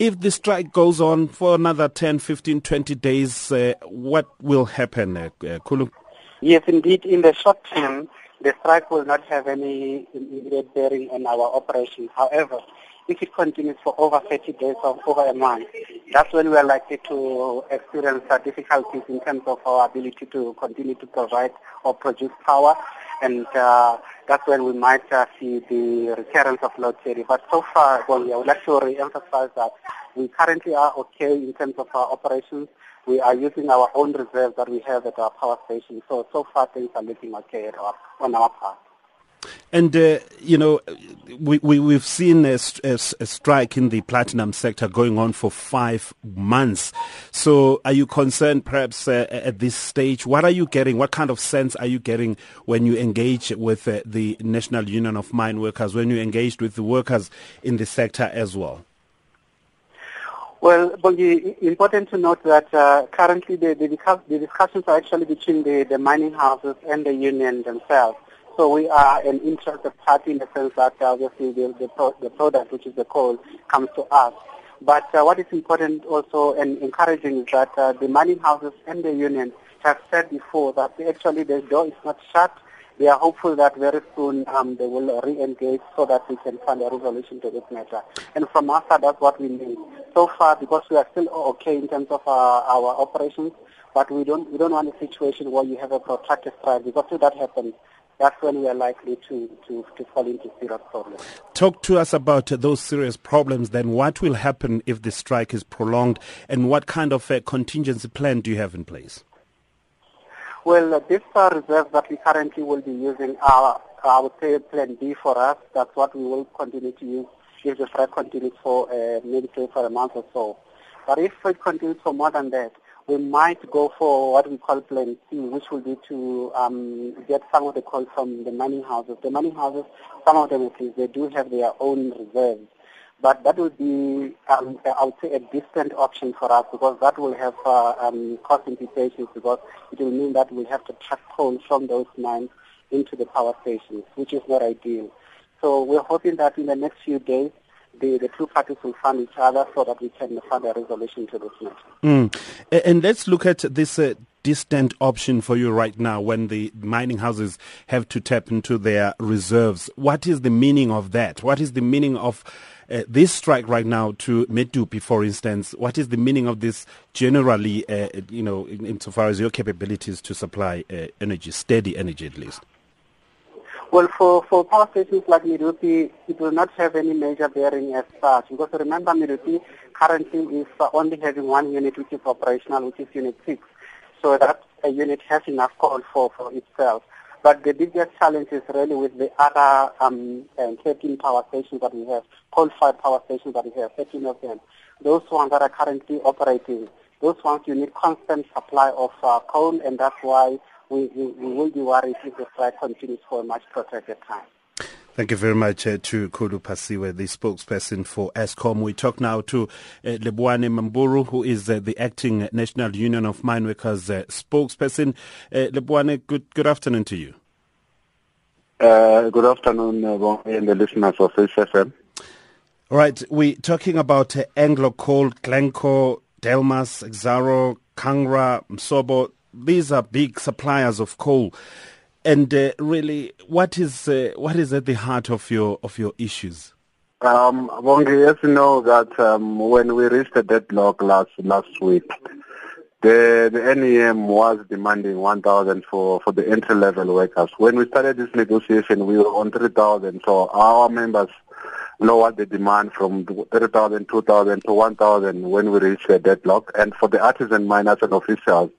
If the strike goes on for another 10, 15, 20 days, uh, what will happen, uh, uh, Khulu? Yes, indeed. In the short term, the strike will not have any immediate bearing on our operations. However, if it continues for over 30 days or over a month, that's when we are likely to experience difficulties in terms of our ability to continue to provide or produce power. And uh, that's when we might uh, see the recurrence of load shedding. But so far, well, I would like to re-emphasize that we currently are okay in terms of our operations. We are using our own reserves that we have at our power station. So, so far things are looking okay our, on our part. And, uh, you know, we, we, we've seen a, a, a, strike in the platinum sector going on for five months. So are you concerned perhaps uh, at this stage? What are you getting? What kind of sense are you getting when you engage with uh, the National Union of Mine Workers, when you engaged with the workers in the sector as well? Well, Bongi, important to note that uh, currently the, the, the, discussions are actually between the, the mining houses and the union themselves. So we are an interested party in the sense that obviously the, the, pro, the product, which is the coal, comes to us. But uh, what is important also and encouraging is that uh, the mining houses and the union have said before that actually the door is not shut. They are hopeful that very soon um, they will re-engage so that we can find a resolution to this matter. And from our side, that's what we need. So far, because we are still okay in terms of our, our operations, but we don't we don't want a situation where you have a protracted strike because if that happens, that's when we are likely to, to, to fall into serious problems. Talk to us about those serious problems then. What will happen if the strike is prolonged and what kind of a contingency plan do you have in place? Well, uh, this uh, reserve that we currently will be using, our, I would say plan B for us. That's what we will continue to use if the strike continues for uh, maybe for a month or so. But if it continues for more than that, we might go for what we call plan C, which will be to um, get some of the coal from the mining houses. The mining houses, some of them at least, they do have their own reserves. But that would be, um, I would say, a distant option for us because that will have uh, um, cost implications because it will mean that we have to truck coal from those mines into the power stations, which is not ideal. So we're hoping that in the next few days, the, the two parties will find each other so that we can find a resolution to this matter. Mm. And let's look at this uh, distant option for you right now when the mining houses have to tap into their reserves. What is the meaning of that? What is the meaning of uh, this strike right now to Medupi, for instance? What is the meaning of this generally, uh, you know, insofar as your capabilities to supply uh, energy, steady energy at least? Well, for, for power stations like Medupi, it will not have any major bearing as such. Because remember, Medupi currently is only having one unit which is operational, which is Unit 6. So that a unit has enough coal for, for itself. But the biggest challenge is really with the other um, 13 power stations that we have, coal-fired power stations that we have, 13 of them. Those ones that are currently operating, those ones you need constant supply of uh, coal, and that's why we, we, we will be worried if the strike continues for a much protracted time. Thank you very much uh, to Khulu Phasiwe, the spokesperson for Eskom. We talk now to uh, Lebuane Mammburu, who is uh, the acting National Union of Mine Workers uh, spokesperson. Uh, Lebuane, good, good afternoon to you. Uh, good afternoon, uh, and the listeners of FM. All right, we're talking about uh, Anglo Coal, Glencore, Delmas, Exxaro, Kangra, Msobo, these are big suppliers of coal. And uh, really, what is uh, what is at the heart of your of your issues? Um, Bongi, as you know that um, when we reached the deadlock last last week, the the NUM was demanding 1,000 for for the entry level workers. When we started this negotiation, we were on 3,000. So our members lowered the demand from 3,000, 2,000 to 1,000 when we reached a deadlock. And for the artisan miners and officials,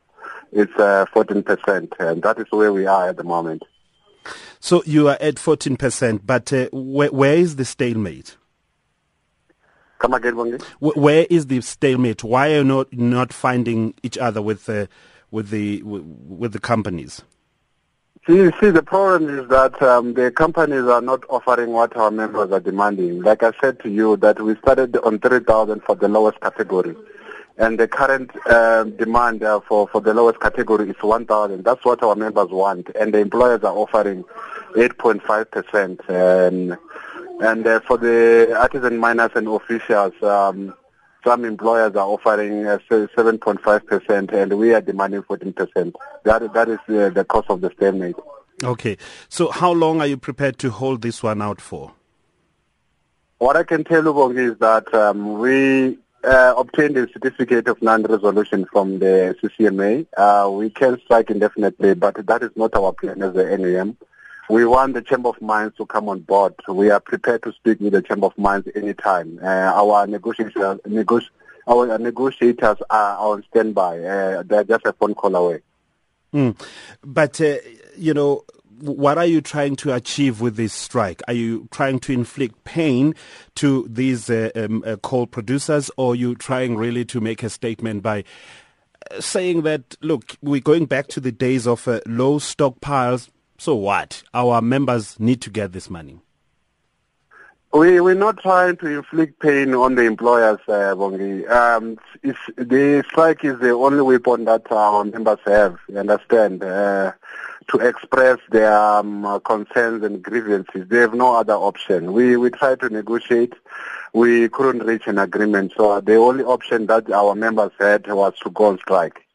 it's uh, 14%, and that is where we are at the moment. So you are at 14%, but uh, where, where is the stalemate? Come again? Where is the stalemate? Why are you not, not finding each other with, uh, with, the, with the companies? See, see, the problem is that um, the companies are not offering what our members are demanding. Like I said to you, that we started on 3,000 for the lowest category and the current uh, demand uh, for, for the lowest category is 1,000. That's what our members want, and the employers are offering 8.5%. And, and uh, for the artisan miners and officials, um, some employers are offering uh, 7.5% and we are demanding 14%. That, that is uh, the cost of the stalemate. Okay. So how long are you prepared to hold this one out for? What I can tell you, Bongi, is that um, we uh, obtained a certificate of non-resolution from the CCMA. Uh, we can strike indefinitely, but that is not our plan as the NUM. We want the Chamber of Mines to come on board. We are prepared to speak with the Chamber of Mines anytime. Uh, our negotiators, negoti- our negotiators are on standby. Uh, they're just a phone call away. Mm. But, uh, you know, what are you trying to achieve with this strike? Are you trying to inflict pain to these uh, um, uh, coal producers, or are you trying really to make a statement by uh, saying that, look, we're going back to the days of uh, low stockpiles, so what? Our members need to get this money. We, we're not trying to inflict pain on the employers, uh, Bongi. Um, the strike is the only weapon that our members have, you understand, uh, to express their um, concerns and grievances. They have no other option. We, we tried to negotiate. We couldn't reach an agreement. So the only option that our members had was to go on strike.